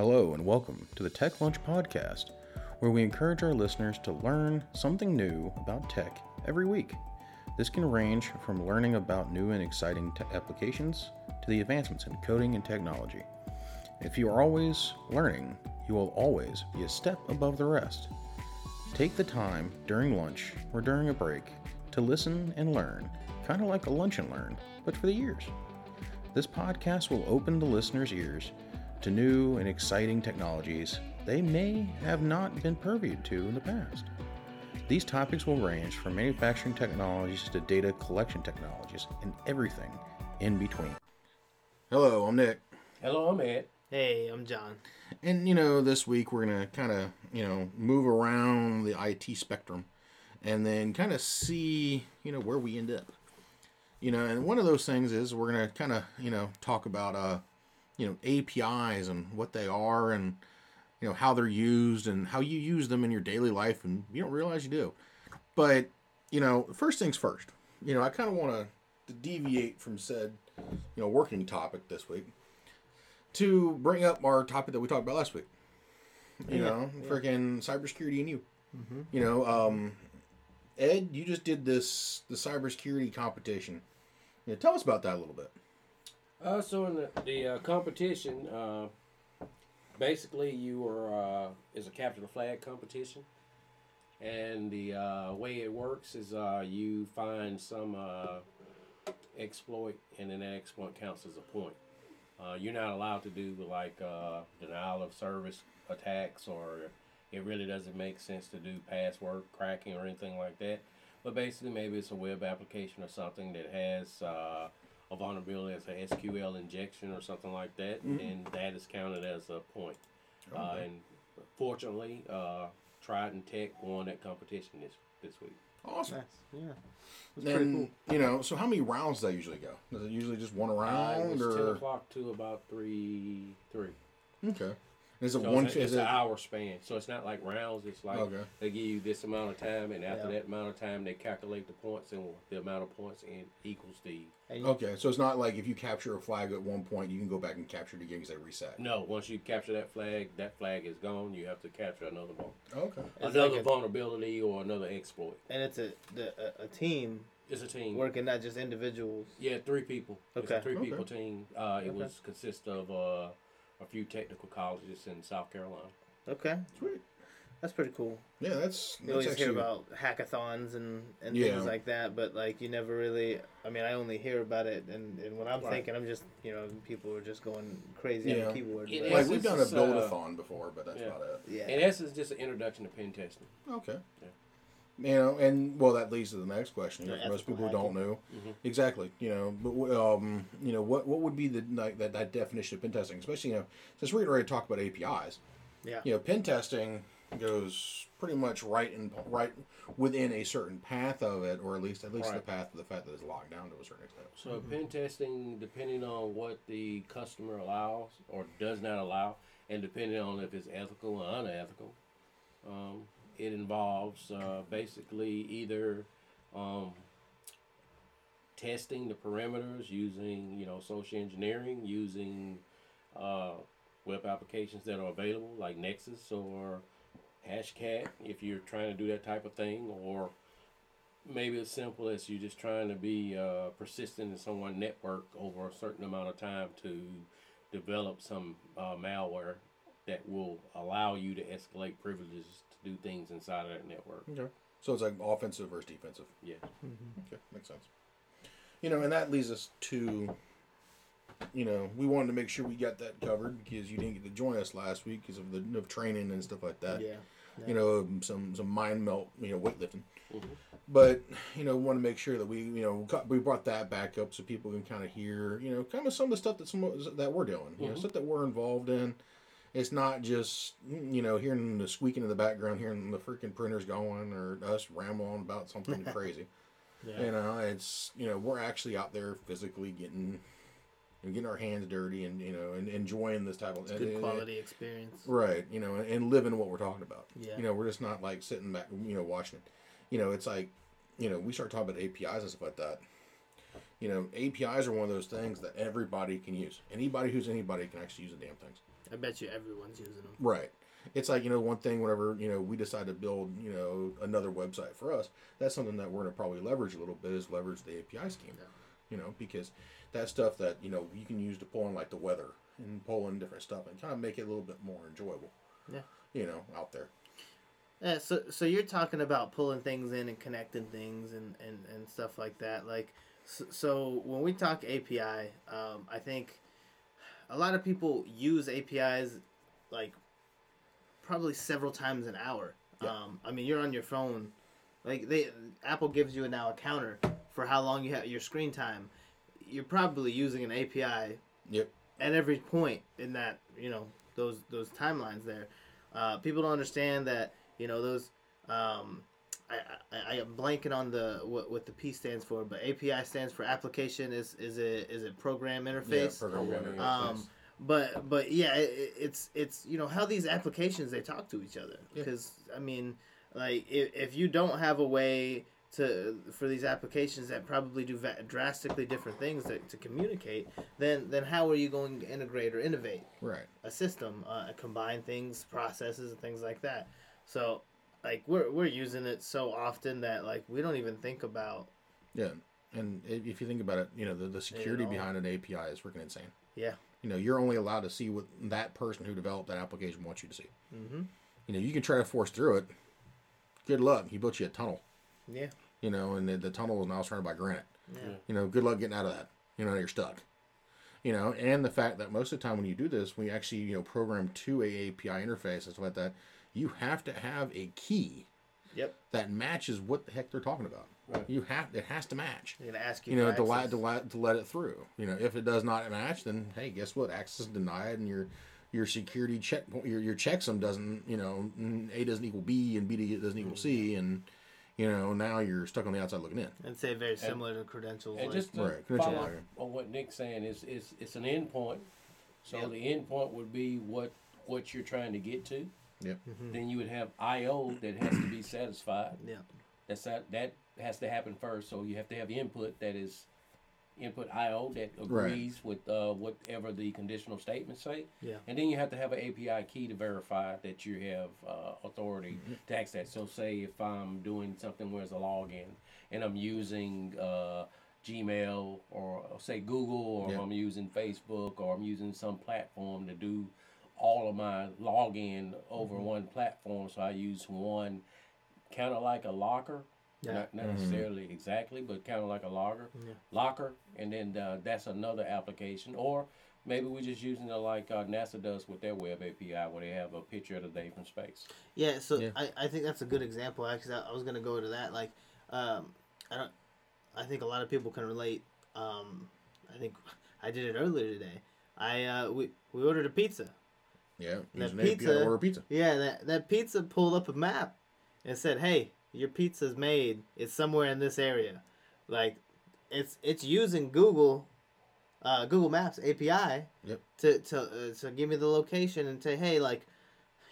Hello, and welcome to the Tech Lunch Podcast, where we encourage our listeners to learn something new about tech every week. This can range from learning about new and exciting te- applications to the advancements in coding and technology. If you are always learning, you will always be a step above the rest. Take the time during lunch or during a break to listen and learn, kind of like a lunch and learn, but for the ears. This podcast will open the listener's ears to new and exciting technologies they may have not been purviewed to in the past. These topics will range from manufacturing technologies to data collection technologies and everything in between. Hello, I'm Nick. Hello, I'm Ed. Hey, I'm John. And you know, this week we're gonna kind of you know move around the IT spectrum, and then kind of see you know where we end up. You know, and one of those things is we're gonna kind of you know talk about uh you know APIs and what they are and you know how they're used and how you use them in your daily life and you don't realize you do. But you know, first things first. You know, I kind of want to deviate from said you know working topic this week to bring up our topic that we talked about last week. You Yeah, know, yeah. freaking cybersecurity and you. Mm-hmm. You know, um, Ed, you just did this the cybersecurity competition. Yeah, tell us about that a little bit. Uh, so in the, the uh, competition, uh, basically you were uh, is a capture the flag competition, and the uh, way it works is uh, you find some uh, exploit, and then that exploit counts as a point. You're not allowed to do like denial of service attacks, or it really doesn't make sense to do password cracking or anything like that. But basically, maybe it's a web application or something that has a vulnerability as a SQL injection or something like that, and that is counted as a point. Uh, and fortunately, uh, Trident Tech won that competition this this week. Awesome. Nice. Yeah. That's pretty cool. you know, so how many rounds does that usually go? Does it usually just one Uh, round it was ten o'clock to about three three. okay? Is it So one? it's, a- is it's it an hour span, so it's not like rounds. It's like Okay. they give you this amount of time, and after Yeah. that amount of time, they calculate the points, and the amount of points in equals the. Okay? So it's not like if you capture a flag at one point, you can go back and capture the again because they reset. No, once you capture that flag, that flag is gone. You have to capture another one, Okay. It's another like a- vulnerability or another exploit. and it's a the, a, a team It's a team. working, not just individuals. Yeah, three people. It's a Okay. three Okay. people team. Uh, it Okay. was consist of uh, a few technical colleges in South Carolina. Okay, Sweet. that's pretty cool. Yeah, that's You that's always actually hear about hackathons and, and Yeah. things like that, but like you never really. I mean, I only hear about it, and, and when I'm Right. thinking, I'm just you know people are just going crazy on Yeah. the keyboard. It like we've done a it's, uh, build-a-thon before, but that's yeah. about it. yeah. In essence, just an introduction to pen testing. Okay. Yeah. You know, and well, that leads to the next question. Yeah, for most people who don't know, Mhm. exactly. You know, but um, you know, what what would be the like that, that definition of pen testing? Especially, you know, since we're already talked about APIs. yeah. You know, pen testing goes pretty much right in right within a certain path of it, or at least at least the path of the fact that it's locked down to a certain extent. So pen testing, depending on what the customer allows or does not allow, and depending on if it's ethical or unethical, um, it involves uh, basically either um, testing the parameters using you know social engineering, using uh, web applications that are available like Nessus or Hashcat if you're trying to do that type of thing, or maybe as simple as you're just trying to be uh, persistent in someone's network over a certain amount of time to develop some uh, malware that will allow you to escalate privileges do things inside of that network. Okay. So it's like offensive versus defensive. Yeah. Okay, makes sense. You know, and that leads us to, you know, we wanted to make sure we got that covered because you didn't get to join us last week because of the of training and stuff like that. yeah. You know, some some mind melt, you know, weightlifting. Mhm. But you know, want to make sure that we, you know, got- we brought that back up so people can kind of hear, you know, kind of some of the stuff that some of- that we're doing, you know, Mhm. stuff that we're involved in. It's not just you know hearing the squeaking in the background, hearing the freaking printers going, or us rambling about something crazy. Yeah. You know, it's you know we're actually out there physically getting, know, getting our hands dirty and you know and enjoying this type of It's good and- quality experience. right? You know, and, and living what we're talking about. Yeah. You know, we're just not like sitting back, you know, watching it. You know, it's like, you know, we start talking about APIs and stuff like that. You know, APIs are one of those things that everybody can use. Anybody who's anybody can actually use the damn things. I bet you everyone's using them. Right. It's like you know one thing. Whenever you know we decide to build you know another website for us, that's something that we're gonna probably leverage a little bit is leverage the API scheme. Yeah. You know because that stuff that you know you can use to pull in like the weather and pull in different stuff and kind of make it a little bit more enjoyable. Yeah. You know out there. Yeah, so so you're talking about pulling things in and connecting things and, and, and stuff like that. Like, so, so when we talk API, um, I think a lot of people use APIs like probably several times an hour. Yeah. Um, I mean, you're on your phone, like they Apple gives you now a counter for how long you have your screen time. You're probably using an API Yep. at every point in that you know those those timelines there. Uh, people don't understand that you know those. Um, I, I, I am blanking on the what, what the P stands for, but API stands for application. Is is it is it program interface? Yeah, program interface. Um, but but yeah, it, it's it's you know how these applications they talk to each other Yeah. because I mean like if, if you don't have a way to for these applications that probably do va- drastically different things to, to communicate, then then how are you going to integrate or innovate right. a system, uh, combine things, processes, and things like that? So like we're we're using it so often that like we don't even think about Yeah. And if you think about it, you know the, the security behind an API is freaking insane. yeah. You know you're only allowed to see what that person who developed that application wants you to see. Mm-hmm. You know you can try to force through it. Good luck. He built you a tunnel. Yeah. you know, and the, the tunnel is now surrounded by granite. Yeah. You know, good luck getting out of that. You know, you're stuck. You know, and the fact that most of the time when you do this, when you actually you know program to a API interface and stuff like that, you have to have a key Yep. that matches what the heck they're talking about. Right. You have it has to match. They're gonna ask you. You know, to, la- access. to, la- to let it through. You know, if it does not match, then hey, guess what? Access is denied, and your your security check your your checksum doesn't. You know, mm, A doesn't equal B, and B doesn't equal C, and you know now you're stuck on the outside looking in. I'd say very similar to credentials. And like- just to Right, credential follow up on what Nick's saying is, is it's an endpoint. So Yep. the endpoint would be what what you're trying to get to. Yep. Then you would have I/O that has to be satisfied. yeah. That's that that has to happen first. So you have to have input that is input I/O that agrees with uh, whatever the conditional statements say. Yeah. And then you have to have an API key to verify that you have uh, authority to access that. So say if I'm doing something where it's a login and I'm using uh, Gmail or say Google or Yeah. I'm using Facebook or I'm using some platform to do all of my login over one platform. So I use one kind of like a locker. Yeah. Not, not necessarily exactly, but kind of like a locker, Yeah. locker, and then uh, that's another application. Or maybe we're just using it like uh, NASA does with their web API, where they have a picture of the day from space. Yeah, so Yeah. I, I think that's a good example. Actually, I, I was gonna go to that. Like, um, I don't. I think a lot of people can relate. Um, I think I did it earlier today. I uh, we we ordered a pizza. Yeah, That use an API to pizza- order pizza. Yeah, that that pizza pulled up a map and said, "Hey, your pizza's made. It's somewhere in this area." Like, it's it's using Google, uh, Google Maps API. Yep. To to uh, to give me the location and say, "Hey, like,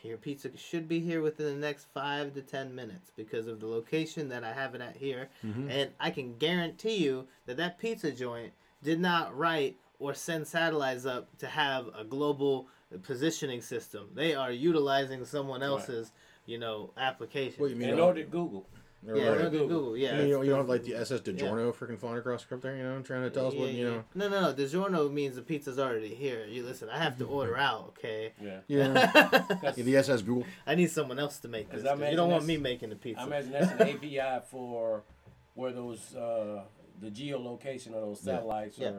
your pizza should be here within the next five to ten minutes because of the location that I have it at here, Mm-hmm. and I can guarantee you that that pizza joint did not write or send satellites up to have a global positioning system. They are utilizing someone else's, you know, application. What do you mean? And nor did Google. or yeah, right. look Google. Yeah, You, know, you, don't, you don't have like the SS DiGiorno freaking flying across the script there, you know, trying to tell us what, Yeah, you yeah. know. No, no, no. DiGiorno means the pizza's already here. You listen. I have to order out. Okay. Yeah. Yeah. I yeah, the SS Google. I need someone else to make this. As I 'cause You don't want me making the pizza. I imagine that's an API for where those uh, the geolocation of those satellites Yeah.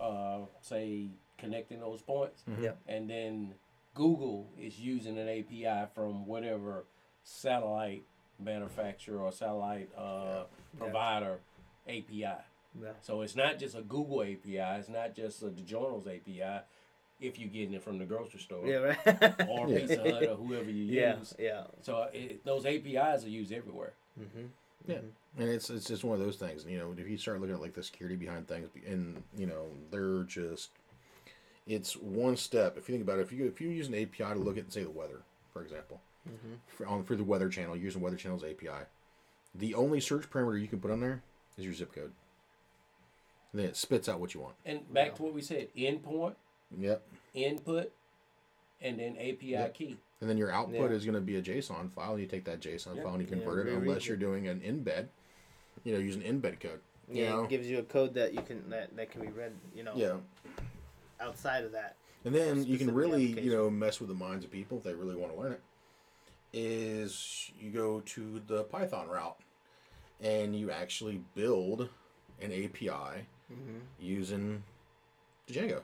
are, uh, say, connecting those points. Yeah. And then Google is using an API from whatever satellite manufacturer or satellite uh, provider API. Yeah. So it's not just a Google API. It's not just a DiGiorno's API. If you're getting it from the grocery store Yeah. Right. or Yeah. Pizza Hut or whoever you use. Yeah. So it, those APIs are used everywhere. Mm-hmm. Yeah, and it's it's just one of those things. You know, if you start looking at like the security behind things, and you know, they're just it's one step. If you think about it, if you if you use an API to look at say the weather, for example, for, on for the weather channel, using Weather Channel's API, the only search parameter you can put on there is your zip code. And then it spits out what you want. And back to what we said: endpoint, Yep. input, and then API Yep. key. And then your output Yeah. is going to be a JSON file. And you take that JSON Yeah. file and you Yeah, convert it, unless it. you're doing an embed. You know, using embed code. You Yeah, know? it gives you a code that you can that, that can be read. You know, yeah. Outside of that. And then you can really, you know, mess with the minds of people if they really want to learn it. Is you go to the Python route and you actually build an API Mm-hmm. using Django.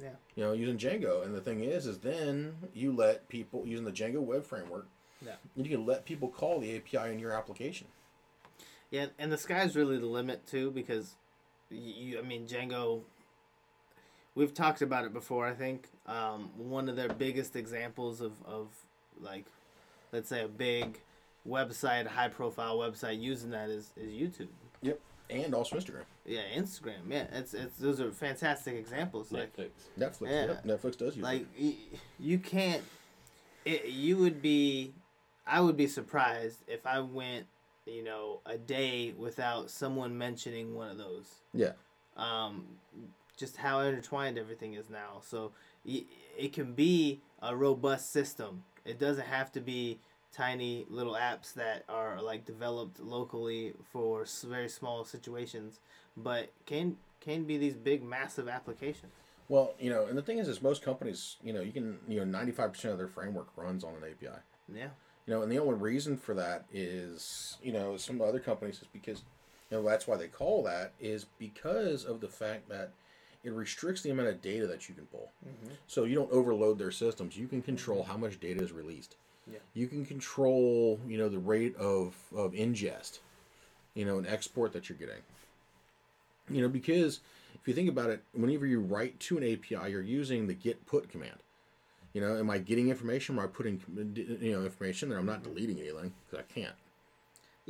Yeah. You know, using Django. And the thing is, is then you let people using the Django web framework. Yeah. You can let people call the API in your application. Yeah, and the sky's really the limit too because you, I mean, Django. We've talked about it before. I think um, one of their biggest examples of of like, let's say a big website, high profile website using that is is YouTube. Yep. And also Instagram. Yeah, Instagram. Yeah, it's it's those are fantastic examples. Like Netflix. Netflix. Yeah. Yep. Netflix does use like it. y- you can't it, you would be i would be surprised if i went you know a day without someone mentioning one of those Yeah. um just how intertwined everything is now. So it can be a robust system. It doesn't have to be tiny little apps that are like developed locally for very small situations but can can be these big massive applications. Well, you know, and the thing is, is most companies, you know, you can, you know, ninety five percent of their framework runs on an API. yeah. You know, and the only reason for that is, you know, some other companies is because, you know, that's why they call that is because of the fact that it restricts the amount of data that you can pull. Mm-hmm. So you don't overload their systems. You can control mm-hmm. how much data is released. Yeah. You can control, you know, the rate of of ingest, you know, and export that you're getting. You know, because if you think about it, whenever you write to an API, you're using the get put command. You know, am I getting information? Am I putting you know information there? I'm not deleting anything because I can't.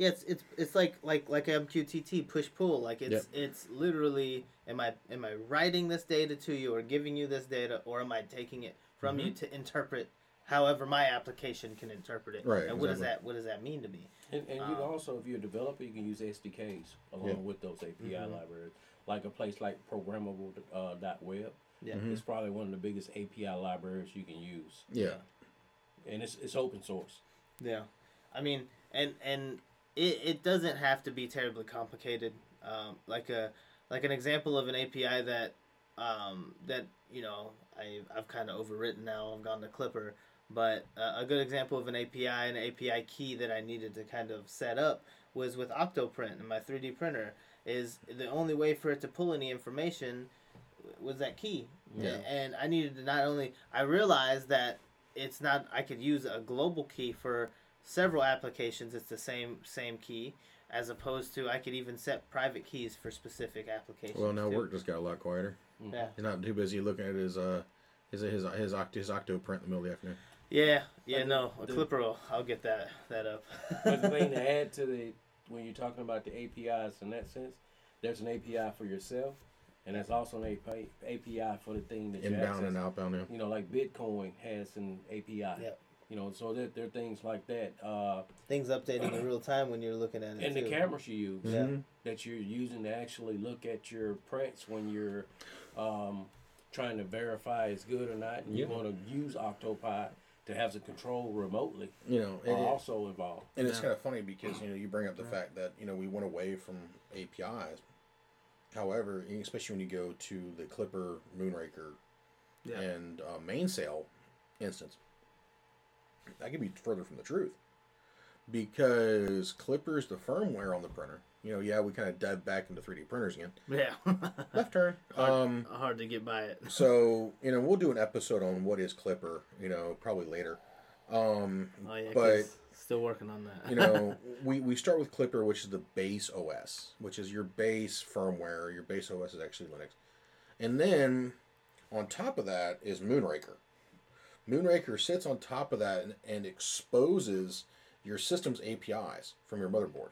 Yeah, it's it's it's like like like MQTT push pull. Like it's it's literally am I am I writing this data to you or giving you this data or am I taking it from you to interpret however my application can interpret it. Right, And what does that what does that mean to me? And, and you can Um, also, if you're a developer, you can use SDKs along Yeah. with those API Mhm. libraries. Like a place like programmable uh, dot web, Yeah. Mhm. it's probably one of the biggest API libraries you can use, Yeah, and it's it's open source. Yeah, I mean, and and it, it doesn't have to be terribly complicated. Um, like a like an example of an API that um, that you know I I've kind of overwritten now. I've gone to Klipper, but uh, a good example of an API and an API key that I needed to kind of set up was with Octoprint and my three D printer. Is the only way for it to pull any information was that key, Yeah. and I needed to not only I realized that it's not I could use a global key for several applications it's the same same key as opposed to I could even set private keys for specific applications. well now too. work just got a lot quieter. Yeah. He's not too busy looking at his uh his his his, oct- his OctoPrint in the middle of the afternoon. Yeah, yeah, But the- no, a the- Klipper will I'll get that that up. But the thing to add to the when you're talking about the APIs in that sense, there's an API for yourself, and there's also an API, API for the thing that you Inbound access. and outbound. Yeah. You know, like Bitcoin has an API. Yep. You know, so there, there are things like that. Uh, Things updating in real time when you're looking at it. and the too. cameras you use Yeah. Mhm. that you're using to actually look at your prints when you're um, trying to verify it's good or not, and you want to use Octopi to have the control remotely, You know, are it- also involved. and it's Yeah. kind of funny because you know you bring up the fact that you know we went away from APIs. However, especially when you go to the Klipper Moonraker Yeah. and uh, mainsail instance, that could be further from the truth. Because Klipper's the firmware on the printer. You know, yeah, we kind of dive back into 3D printers again. Yeah. Left turn. hard, Um, hard to get by it. so you know, we'll do an episode on what is Klipper. You know, probably later. Um, Oh yeah, but still working on that. you know, we, we start with Klipper, which is the base OS, which is your base firmware. Your base OS is actually Linux. And then on top of that is Moonraker. Moonraker sits on top of that and, and exposes your system's APIs from your motherboard.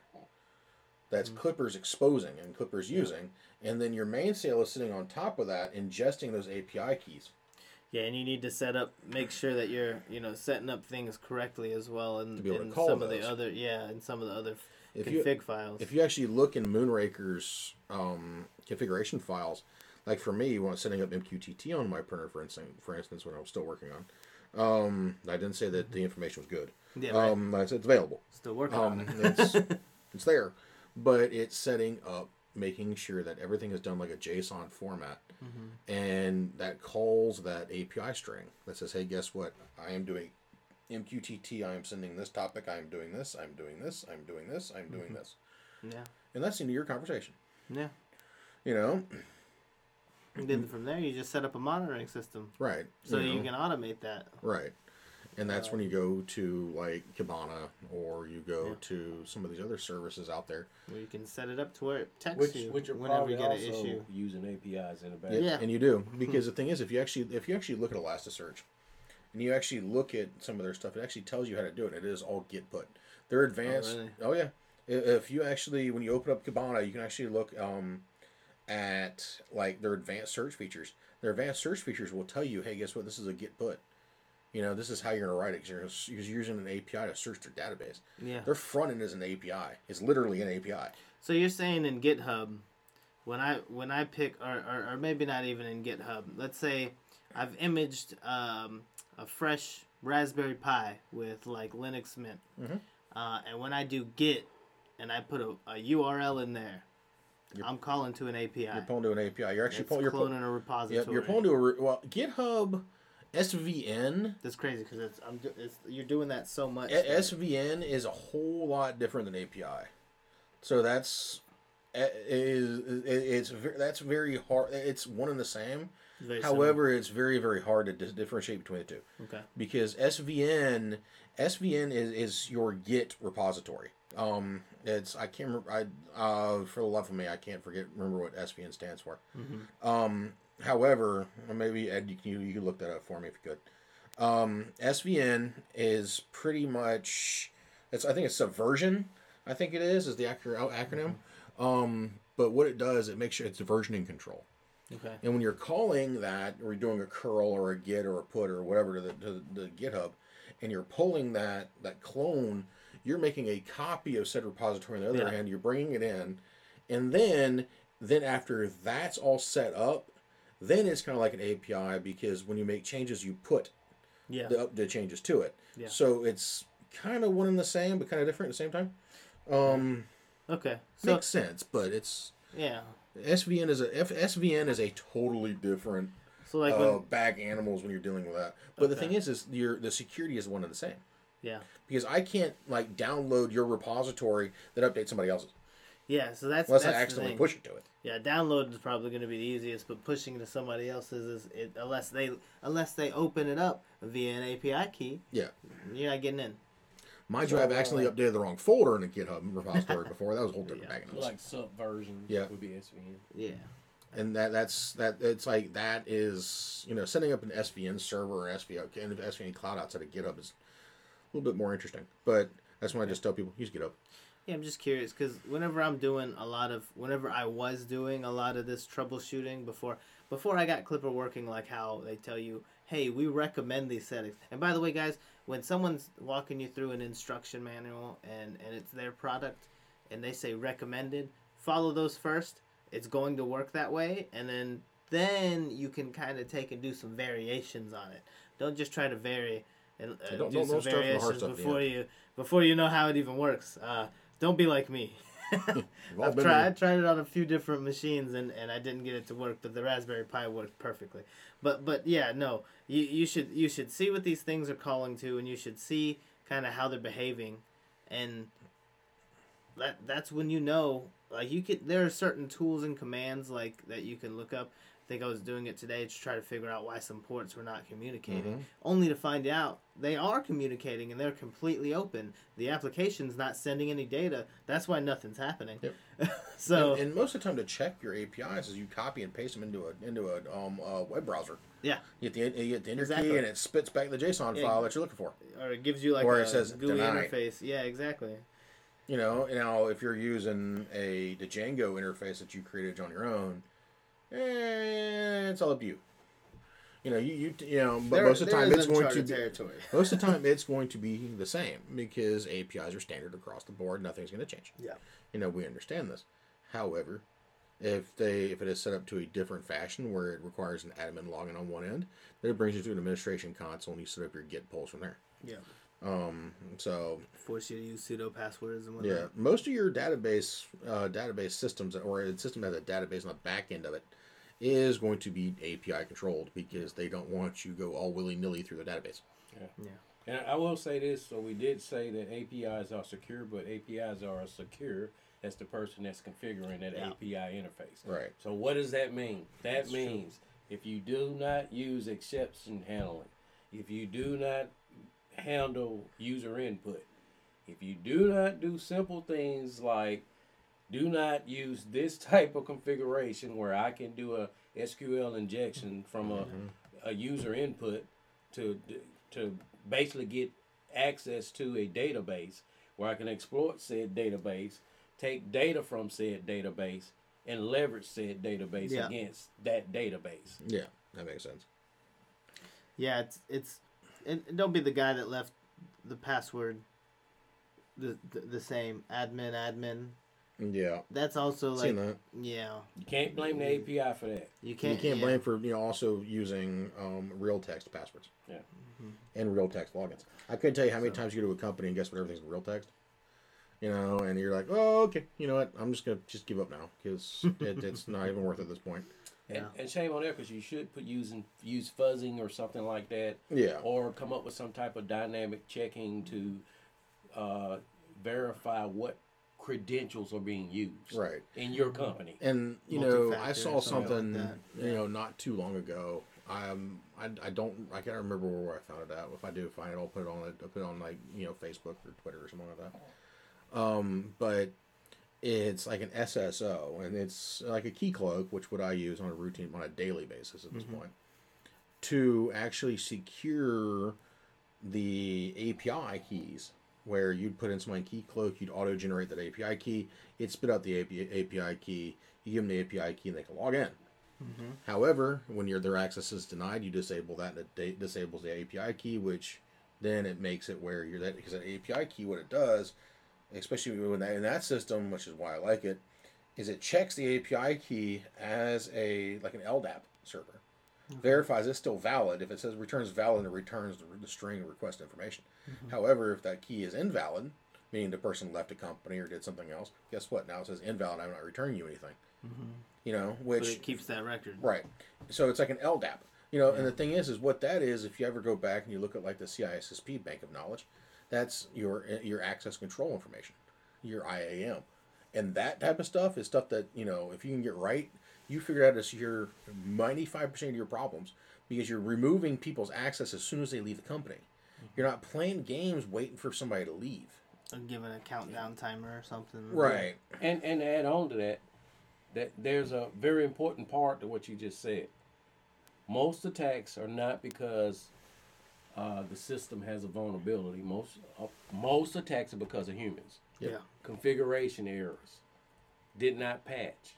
That's Klipper's exposing and Klipper's using. And then your mainsail is sitting on top of that, ingesting those API keys. Yeah, and you need to set up, make sure that you're, you know, setting up things correctly as well, and To be able to call some of the other, yeah, and some of the other If you- config files. If you actually look in Moonraker's um, configuration files, like for me, when I was setting up MQTT on my printer, for instance, for instance, when I was still working on, um, I didn't say that the information was good. Yeah, right. Um, I said it's available. Still working Um, on it. it's it's there, but it's setting up, making sure that everything is done like a JSON format, Mm-hmm. and that calls that API string that says, "Hey, guess what? I am doing MQTT. I am sending this topic. I am doing this. I'm doing this. I'm doing this. I'm Mm-hmm. doing this," yeah, and that's into your conversation. yeah. You know, And then from there, you just set up a monitoring system right? so you, you know, can automate that. right. And that's when you go to like Kibana or you go Yeah. to some of these other services out there. Where you can set it up to where it texts Which you which are whenever you get an issue. using APIs in the back. Yeah, Yeah. and you do because the thing is, if you actually if you actually look at Elasticsearch, and you actually look at some of their stuff, it actually tells you how to do it. It is all get put. They're advanced. really? Oh, yeah. If you actually when you open up Kibana, you can actually look um, at like their advanced search features. Their advanced search features will tell you, hey, guess what? This is a get put. You know, this is how you're gonna write it because you're, you're using an API to search their database. Yeah. Their front end is an API. It's literally an API. So you're saying in GitHub, when I when I pick or, or, or maybe not even in GitHub, let's say I've imaged um, a fresh Raspberry Pi with like Linux Mint, Mhm. uh, and when I do Git and I put a, a URL in there, I'm calling to an API. You're pulling to an API. You're actually it's pulling. You're cloning a repository. Yep, you're pulling to a re- well GitHub SVN. That's crazy because it's I'm it's you're doing that so much. A- SVN is a whole lot different than API, so that's eh, is it's that's very hard. It's one and the same. very similar. However, it's very very hard to dis- differentiate between the two okay, because SVN SVN is is your Git repository. Um, it's I can't remember. I uh for the love of me I can't forget remember what SVN stands for. Um, however, maybe Ed, you can you, you can look that up for me if you could. Um, SVN is pretty much it's I think it's subversion. I think it is is the acro- acronym. Um, but what it does, it makes sure it's versioning control. Okay, And when you're calling that, or you're doing a curl or a git or a put or whatever to the, to the GitHub, and you're pulling that that clone, you're making a copy of said repository. On the other Yeah. hand, you're bringing it in, and then then after that's all set up, then it's kind of like an API because when you make changes, you put yeah, the the changes to it. Yeah. So it's kind of one and the same, but kind of different at the same time. Um, okay. So makes sense, but it's yeah, SVN is a F, SVN is a totally different so like uh, when bag animals when you're dealing with that. But the thing is, is your the security is one and the same yeah. because I can't like download your repository that updates somebody else's Yeah, so that's unless that's I accidentally push it to it. Yeah, download is probably going to be the easiest, but pushing to somebody else's is it, unless they unless they open it up via an API key, Yeah, you're not getting in. Mind you, I've accidentally uh, updated the wrong folder in the GitHub repository before. That was a whole different Yeah. bag animals. Like subversion Yeah. would be SVN. Yeah, and that that's that it's like that is you know setting up an SVN server or SVN and SVN cloud outside of GitHub is a little bit more interesting. But that's when I just tell people use GitHub. yeah. I'm just curious because whenever I'm doing a lot of, whenever I was doing a lot of this troubleshooting before before I got Klipper working, like how they tell you, hey, we recommend these settings. And by the way, guys, when someone's walking you through an instruction manual and and it's their product, and they say recommended, follow those first. It's going to work that way, and then then you can kind of take and do some variations on it. Don't just try to vary and uh, don't- do some don't start from the hard variations stuff at the before you before you know how it even works. Uh, don't be like me. I've tried. I tried it on a few different machines and, and I didn't get it to work, but the Raspberry Pi worked perfectly. But but yeah, no, you, you should you should see what these things are calling to, and you should see kind of how they're behaving, and that that's when you know like you could there are certain tools and commands like that you can look up. I think I was doing it today to try to figure out why some ports were not communicating, Mhm. only to find out they are communicating and they're completely open. The application's not sending any data. That's why nothing's happening. Yep. so and, and most of the time to check your APIs is you copy and paste them into a into a um a web browser. yeah, You get the you get the enter Exactly. key and it spits back the JSON Yeah. file that you're looking for. or it gives you like Or a it says GUI denied. interface. Yeah, exactly. You know, now if you're using a the Django interface that you created on your own, eh, it's all up to you. You know, you you, you know, but There- most of the time it's going to be territory. most of the time it's going to be the same because APIs are standard across the board. Nothing's going to change. Yeah. You know, we understand this. However, If they if it is set up to a different fashion where it requires an admin login on one end, then it brings you to an administration console and you set up your Git pulls from there. Yeah. Um, so Force you to use pseudo passwords and whatnot. yeah, most of your database uh, database systems or a system that has a database on the back end of it is going to be API controlled because they don't want you to go all willy nilly through the database. Yeah. Yeah. And I will say this: so we did say that APIs are secure, but APIs are as secure as the person that's configuring that Yeah. API interface. Right. So what does that mean? That That's true. means if you do not use exception handling, if you do not handle user input, if you do not do simple things like do not use this type of configuration where I can do a SQL injection from a, mm-hmm. a user input to to basically get access to a database where I can exploit said database, take data from said database, and leverage said database Yeah. against that database. Yeah, that makes sense. Yeah, it's it's and and don't be the guy that left the password the the, the same admin admin. Yeah, That's also like seen that. yeah, You can't blame the API for that. you can't you can't yeah. blame for you know also using um, real text passwords. Yeah. And real text logins. I couldn't tell you how many So- times you go to a company and guess what everything's real text. You know, and you're like, oh, okay. You know what? I'm just gonna just give up now because it, it's not even worth it at this point. And, Yeah. and shame on that because you should put using use fuzzing or something like that, Yeah. or come up with some type of dynamic checking to uh, verify what credentials are being used Right. in your company. And you know, I saw something something like that. you know not too long ago. Um, I, I don't I can't remember where I found it out. If I do find it, I'll put it on it. I'll put it on like you know Facebook or Twitter or something like that. Um, but it's like an SSO, and it's like a Keycloak, which would I use on a routine on a daily basis at this point, to actually secure the API keys. Where you'd put in some Keycloak, you'd auto generate that API key. It'd spit out the API, API key. You give them the API key, and they can log in. Mm-hmm. However, when your their access is denied, you disable that, and it da- disables the API key, which then it makes it where you're that because that API key, what it does, especially when that in that system, which is why I like it, is it checks the API key as a like an LDAP server, verifies it's still valid. If it says returns valid, it returns the, the string request information. Mm-hmm. However, if that key is invalid, meaning the person left a company or did something else, guess what? Now it says invalid. I'm not returning you anything. Mm-hmm. You know, which but it keeps that record. Right. So it's like an LDAP. You know, and the thing is, is what that is. If you ever go back and you look at like the CISSP Bank of Knowledge, that's your your access control information, your IAM, and that type of stuff is stuff that you know if you can get right, you figure out it's your ninety five percent of your problems because you're removing people's access as soon as they leave the company. You're not playing games waiting for somebody to leave. Or given a countdown timer or something. Right. And and to add on to that, that there's a very important part to what you just said. Most attacks are not because uh, the system has a vulnerability. Most uh, most attacks are because of humans. Yeah. Configuration errors, did not patch,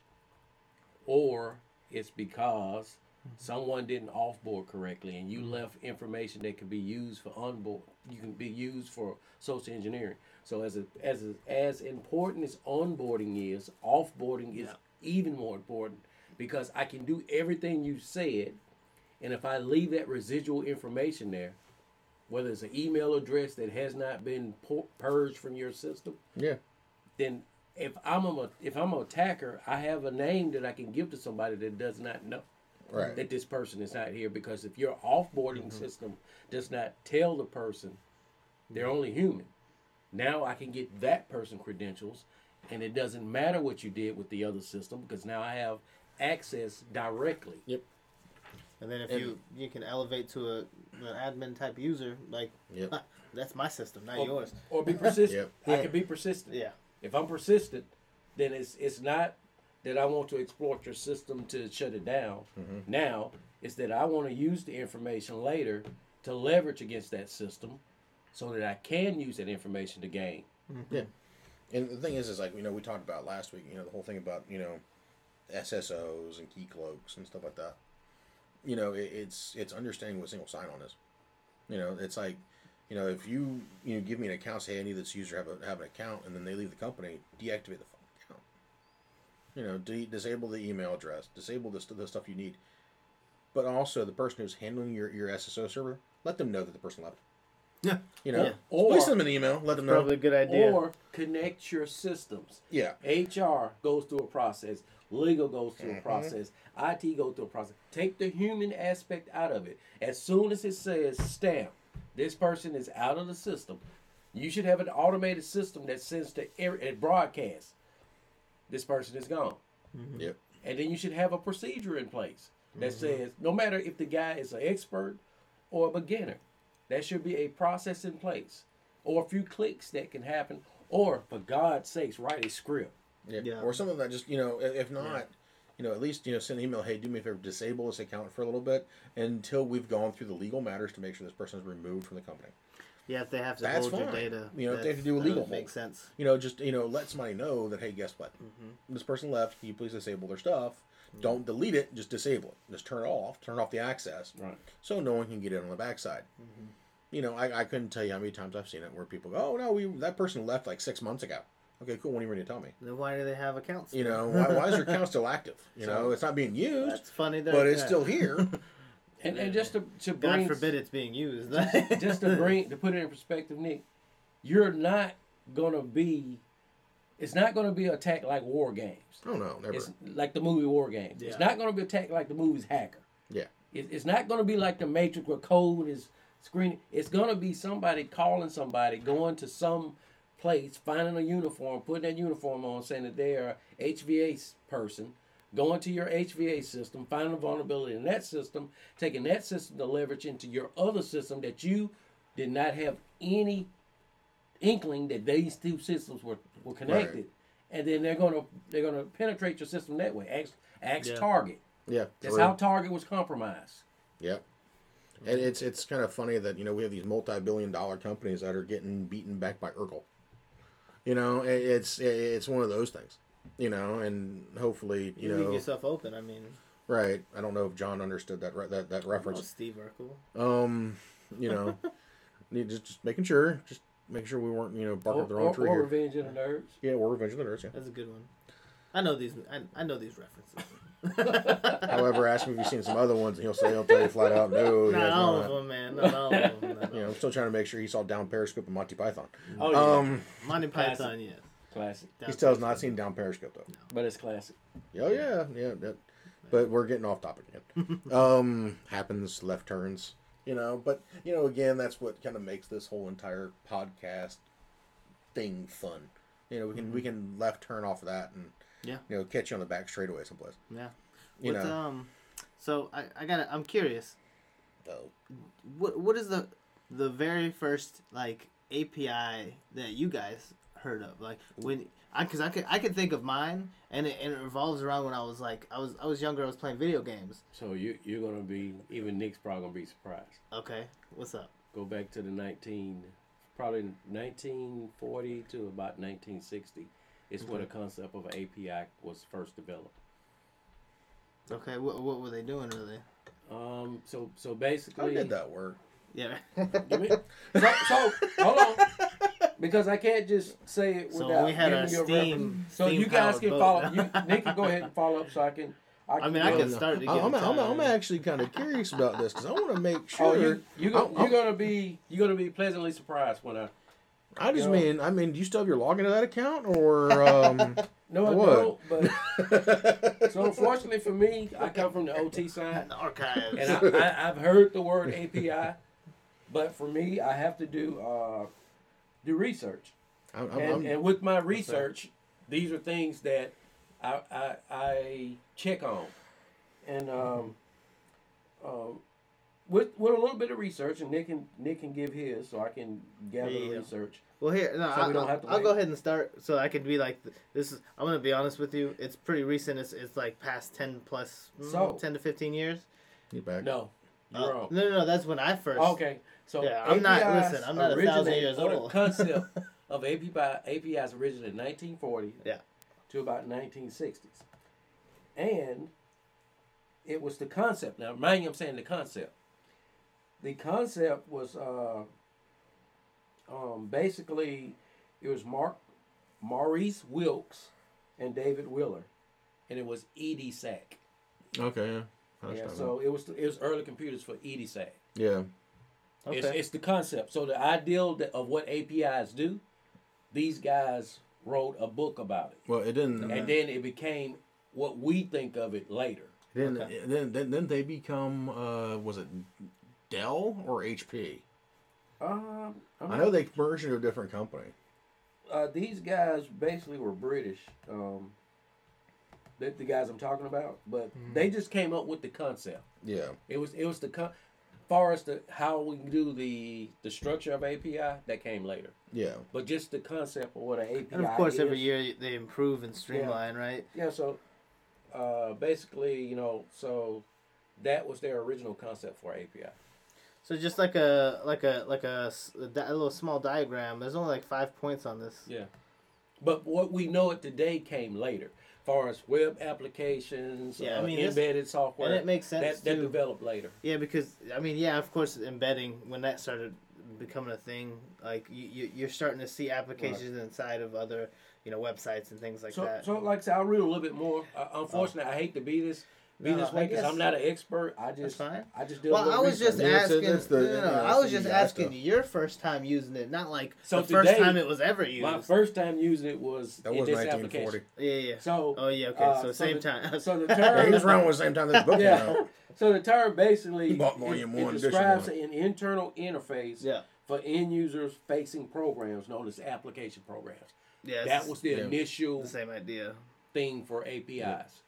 or it's because mm-hmm. someone didn't offboard correctly and you mm-hmm. left information that could be used for onboard. You can be used for social engineering. So as a, as a, as important as onboarding is, offboarding is Yeah. even more important because I can do everything you said, and if I leave that residual information there, whether it's an email address that has not been pu- purged from your system, Yeah. then if I'm a if I'm an attacker, I have a name that I can give to somebody that does not know Right. that this person is not here. Because if your offboarding mm-hmm. system does not tell the person they're only human, now I can get that person credentials, and it doesn't matter what you did with the other system because now I have access directly. Yep. And then if And- you you can elevate to a an admin type user, like Yep. that's my system, not Or, yours. or be persistent. Yep. I can be persistent. Yeah. If I'm persistent, then it's it's not that I want to exploit your system to shut it down. Mm-hmm. Now it's that I want to use the information later to leverage against that system, so that I can use that information to gain. Mm-hmm. Yeah. And the thing is, is like you know we talked about last week. You know the whole thing about you know SSOs and Keycloaks and stuff like that. You know it, it's it's understanding what single sign on is. You know it's like you know if you you know give me an account, say I need this user have a, have an account, and then they leave the company, deactivate the account. You know, de- disable the email address, disable the, st- the stuff you need. But also, the person who's handling your, your SSO server, let them know that the person left. Yeah. You know, Yeah. Or- please send them an email. Let them know. Probably a good idea. Or connect your systems. Yeah. HR goes through a process. Legal goes through Mm-hmm. a process. IT goes through a process. Take the human aspect out of it. As soon as it says stamp, this person is out of the system. You should have an automated system that sends to every it broadcast. This person is gone. Mm-hmm. Yep. And then you should have a procedure in place that mm-hmm. says no matter if the guy is an expert or a beginner, there should be a process in place or a few clicks that can happen. Or for God's sakes, write a script. Yeah. Yeah. Or something that just, you know, if not, you know, at least, you know, send an email, hey, do me a favor, disable this account for a little bit until we've gone through the legal matters to make sure this person is removed from the company. Yeah, if they have to That's hold your fine. data, You know, if they have to do a that legal would make hold. sense. You know, just, you know, let somebody know that, hey, guess what? Mm-hmm. This person left. Can you please disable their stuff? Don't delete it. Just disable it. Just turn it off. Turn off the access. Right. So no one can get in on the backside. Mm-hmm. You know, I, I couldn't tell you how many times I've seen it where people go, oh, no, we that person left like six months ago. Okay, cool. When are you ready to tell me? Then why do they have accounts? You know, why, why is your account still active? You know, it's not being used, That's funny. That, but it's yeah. still here. And, and just to, to God bring forbid it's being used. just to bring to put it in perspective, Nick, you're not gonna be it's not gonna be attacked like war games. Oh no, never. It's like the movie War Games. It's not going to be attacked like the movie's Hacker. Yeah. It, it's not going to be like the Matrix where code is screening. It's going to be somebody calling somebody, going to some place, finding a uniform, putting that uniform on, saying that they're a HVA person, going to your HVA system, finding a vulnerability in that system, taking that system to leverage into your other system that you did not have any inkling that these two systems were, were connected. And then they're gonna they're gonna penetrate your system that way. Ask ask Yeah. Target. yeah, That's true. how Target was compromised. Yeah. And it's it's kind of funny that you know we have these multi-billion-dollar companies that are getting beaten back by Urkel. You know, it's it's one of those things. You know, and hopefully, you know. you leave yourself open. I mean, right? I don't know if John understood that re- that that oh, reference. Steve Urkel. Um, you know, need just just making sure, just making sure we weren't you know barking Or, the wrong or, tree or here. Revenge of the Nerds. Yeah, we're Revenge of the Nerds. Yeah. That's a good one. I know these. I, I know these references. However, ask him if you've seen some other ones, and he'll say he'll tell you flat out, no. Not all not." of them, man. Not all of them. Not You know, I'm still trying to make sure he saw Down Periscope and Monty Python. Oh yeah, Um, Monty Python, yes. classic. he still has not seen Down Periscope though. But it's classic. Oh yeah, yeah. That, but we're getting off topic again. um, happens left turns, you know. But you know, again, that's what kind of makes this whole entire podcast thing fun. You know, we can we can left turn off of that and Yeah. you know catch you on the back straightaway someplace. Yeah. You What's, know. um. So I I got I'm curious. Oh, What what is the the very first like API that you guys heard of? Like when I because I could I could think of mine and it, and it revolves around when I was like I was I was younger I was playing video games. So you you're gonna be even Nick's probably gonna be surprised. Okay, what's up? Go back to the nineteen probably nineteen forty to about nineteen sixty is where the concept of an API was first developed. Okay, what what were they doing really? Um so so basically, how basically did that work? Yeah. Give me- so, so hold on, because I can't just say it without So without we had giving our you a steam- reference. So you guys can boat. follow. You, Nick can go ahead and follow up, so I can. I mean, I can start to I'm, I'm, I'm, I'm actually kind of curious about this because I want to make sure. Oh, you you go, I'm- you're gonna be you're gonna be pleasantly surprised when I. I just you know- mean, I mean, do you still have your login to that account or? Um, No, I What? don't. But so unfortunately for me, I come from the OT side, the archives. and I, I, I've heard the word API, but for me, I have to do uh, do research. I'm, I'm, and, I'm- and with my research, these are things that I, I, I check on, and um, um, with with a little bit of research, and Nick can Nick can give his, so I can gather the Yeah. research. Well, here, no, So I, we don't will have to I'll wait? go ahead and start so I can be like, this is. I'm gonna be honest with you. It's pretty recent. It's it's like past ten plus, mm, So- ten to fifteen years. you back? No, you're Uh, wrong. No, no, no. That's when I first. Okay, so Yeah, I'm not- APIs listen, I'm not a thousand years or the old. concept of API APIs originated in 1940 Yeah. to about 1960s, and it was the concept. Now, mind you, I'm saying the concept. The concept was uh, um, basically it was Mark Maurice Wilkes and David Wheeler and it was E EDSAC. Okay, yeah. Yeah, so it was it was early computers for E EDSAC. yeah. It's, Okay. it's the concept. So the ideal of what APIs do, these guys wrote a book about it, Well, it didn't. and then it became what we think of it later. Then, Okay. then, then, then they become. Uh, was it Dell or HP? Um, I know they merged into a different company. uh, these guys basically were British. Um, the, the guys I'm talking about, but they just came up with the concept. Yeah. It was it was the con- far as the how we do the the structure of API that came later, Yeah. but just the concept of what an API. And of course, every year they improve and streamline, right? Yeah, so uh, basically, you know, so that was their original concept for API. So just like a like a like a, a di- a little small diagram. There's only like five points on this. Yeah. But what we know it today came later. far as web applications, Yeah, I uh, mean, this- embedded software. and it makes sense that, that developed later. Yeah, because I mean, yeah, of course, embedding when that started becoming a thing, like you, you you're starting to see applications inside of other you know websites and things like so, that. so like I said, I'll read a little bit more. Uh, unfortunately, I hate to be this be No, this I way because guess- I'm not an expert. I just fine. I just do. a Well, little I was just research. Yeah, it's- asking. it's the- no, no, no, I was just asking stuff. your first time using it, not like So the first today, time it was ever used. My first time using it was That in was this 1940. application. yeah, yeah. So Oh yeah, okay. uh, so same the, time. So the Yeah, he was term, around with the same time this book came yeah. out. So the term basically He bought it, volume it describes one. an internal interface yeah, for end users facing programs known as application programs. yeah. that was the Yeah. initial the same idea. thing for APIs.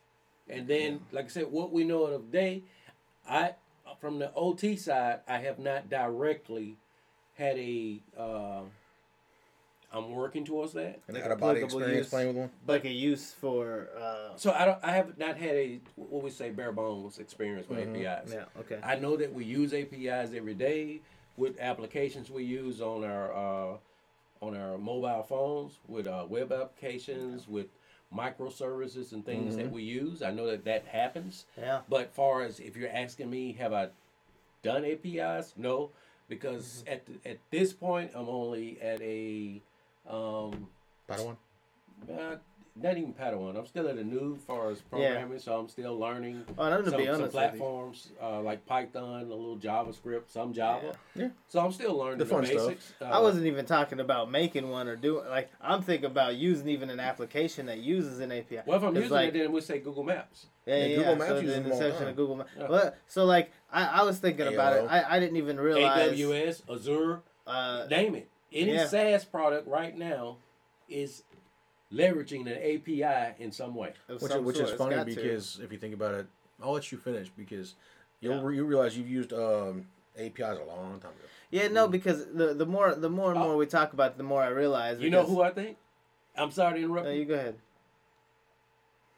And then, like I said, what we know of today, I from the OT side, I have not directly had a. Uh, I'm working towards that. And Like out of body experience use. playing with one. like a use for. uh So I don't. I have not had a what we say bare bones experience with Mhm. APIs. Yeah. Okay. I know that we use APIs every day with applications we use on our uh, on our mobile phones, with uh, web applications, with microservices and things that we use. I know that that happens. Yeah. But far as if you're asking me, have I done APIs? No, because at the, at this point, I'm only at a um, Padawan. uh, not even Padawan. I'm still at a new far as programming, so I'm still learning Oh, I'm some, be some honest with platforms uh, like Python, a little JavaScript, some Java. Yeah. So I'm still learning The the, fun stuff. basics. Uh, I wasn't even talking about making one or doing like I'm thinking about using even an application that uses an API. Well, if I'm using like, it, then we say Google Maps. yeah, Yeah, yeah, Google. Maps so uses the them inception of Google Maps. Yeah. But so like I, I was thinking about it. I, I didn't even realize. AWS, Azure, Uh, name it. Any yeah. SaaS product right now is leveraging an API in some way. of Which, some which is funny got to. because if you think about it, I'll let you finish because you'll Yeah. re- you realize you've used um, APIs a long time ago. yeah, no, because the the more the more and more we talk about, it, the more I realize. You know who I think? I'm sorry to interrupt No, you. you go ahead.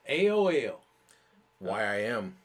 AOL. Why I am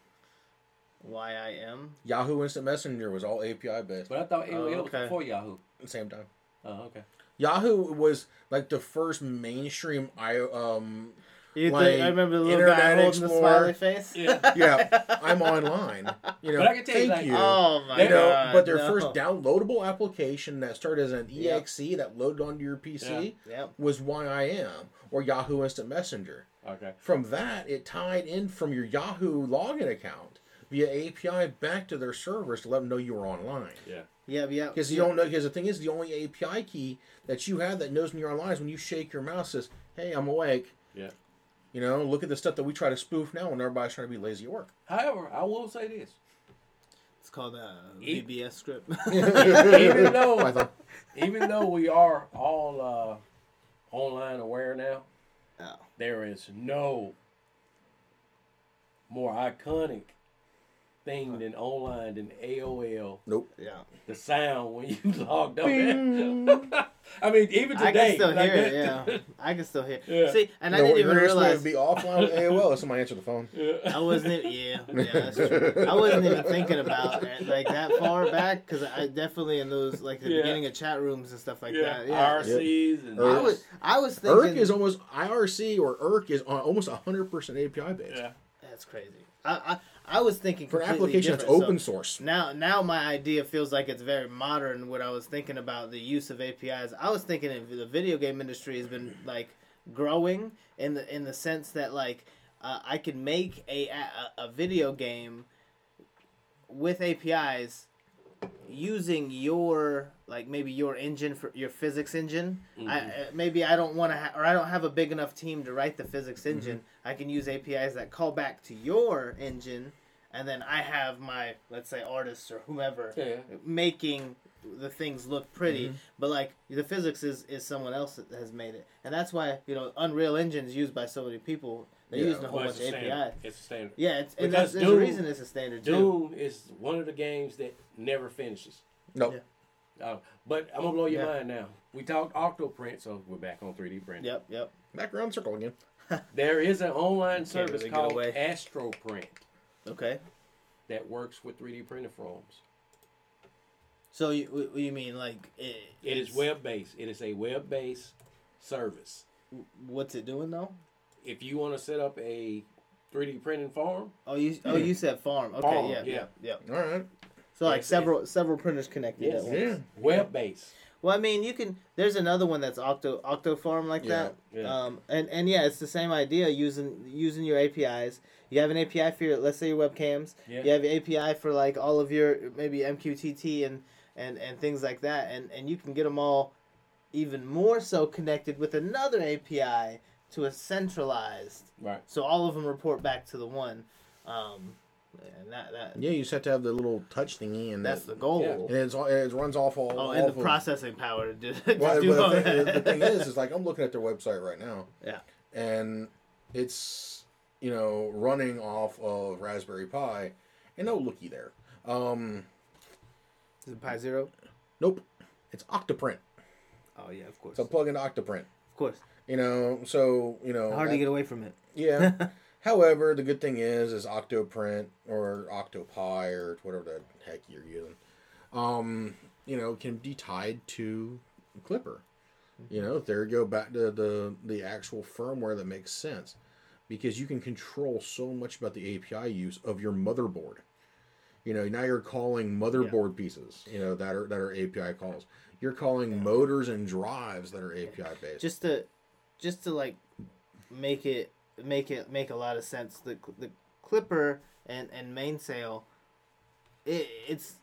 Y I M. Yahoo Instant Messenger was all API based But I thought AOL Oh, was okay. before Yahoo. same time. Oh, okay. Yahoo was like the first mainstream I um You Like, think, I remember the little Internet guy holding the smiley face. Yeah. yeah I'm online. You know, But I can tell you, thank like- you. Oh my You you know, god! but their no. first downloadable application that started as an Yeah. exe that loaded onto your PC Yep. was YIM or Yahoo Instant Messenger. Okay. From that, it tied in from your Yahoo login account via API back to their servers to let them know you were online. Yeah. Yeah, yeah. Because you don't know. Because the thing is, the only API key that you have that knows when you're online is when you shake your mouse. Says, "Hey, I'm awake." Yeah. You know, look at the stuff that we try to spoof now when everybody's trying to be lazy at work. However, I will say this. It's called a E- VBS script. even though even though we are all uh, online aware now, Oh. there is no more iconic thing than online than AOL. Nope. yeah. The sound when you logged on. I mean, even today. I can still like hear it. Yeah. I can still hear. Yeah. See, and I didn't your even greatest way realize. to be offline with AOL is somebody answer the phone. Yeah. I wasn't. Yeah, yeah, that's true. I wasn't even thinking about it, like that far back because I definitely in those like the Yeah. beginning of chat rooms and stuff like yeah. that. Yeah, RCs and I was I was thinking ERC is almost IRC or IRC is on almost 100% API based. yeah. that's crazy. I I, I was thinking For an application that's different, so- open source. Now, now my idea feels like it's very modern. What I was thinking about the use of APIs, I was thinking if the video game industry has been like growing in the in the sense that like uh, I can make a, a a video game with APIs using your like maybe your engine for your physics engine. I uh, maybe I don't want to ha- or I don't have a big enough team to write the physics engine. I can use APIs that call back to your engine, and then I have my let's say artists or whomever Yeah. making the things look pretty. But like the physics is is someone else that has made it, and that's why you know Unreal Engine is used by so many people. They're Yeah. using a whole Well, bunch of a API. standard. It's a standard. Yeah, it's, and Because that's, there's a reason it's a standard too. Doom is one of the games that never finishes. Nope. Yeah. Uh, but I'm gonna blow your Yeah. mind now. We talked OctoPrint, so we're back on 3D print. Yep, yep. Back around circle again. There is an online service really get called away. AstroPrint Okay. that works with 3D printer forms. So you you mean like it, It is web based. It is a web based service. What's it doing though? If you want to set up a 3D printing farm, Oh, you oh you said farm. Okay, Farm, yeah, yeah. yeah. All right. So like Yes, several several printers connected Yes. at. Yeah. web based. Well, I mean, you can. There's another one that's Octo Octo Farm like Yeah, that. yeah. Um, and and yeah, it's the same idea using using your APIs. You have an API for your let's say your webcams. Yeah. You have an API for like all of your maybe MQTT and and and things like that, and and you can get them all even more so connected with another API to a centralized. Right. So all of them report back to the one. Um, and that that Yeah, you just have to have the little touch thingy, and that's that, the goal. Yeah. and it's, all- it runs off all. Oh, off and the of- processing power to do, to Well, do all the, thing, that. the thing is, is like I'm looking at their website right now, yeah. and it's you know running off of Raspberry Pi, and no looky there. Um, Is it Pi Zero? nope, it's OctoPrint. Oh yeah, of course. So plug into OctoPrint. of course. You know, so you know, Hard that- to get away from it. Yeah. However, the good thing is, is OctoPrint or OctoPi or whatever the heck you're using, um, you know, can be tied to Klipper. You know, there you go back to the the actual firmware that makes sense, because you can control so much about the API use of your motherboard. You know, now you're calling motherboard pieces, you know, that are that are API calls. You're calling motors and drives that are API based. just to, just to like, make it make it make a lot of sense. The the Klipper and and Mainsail, it, it's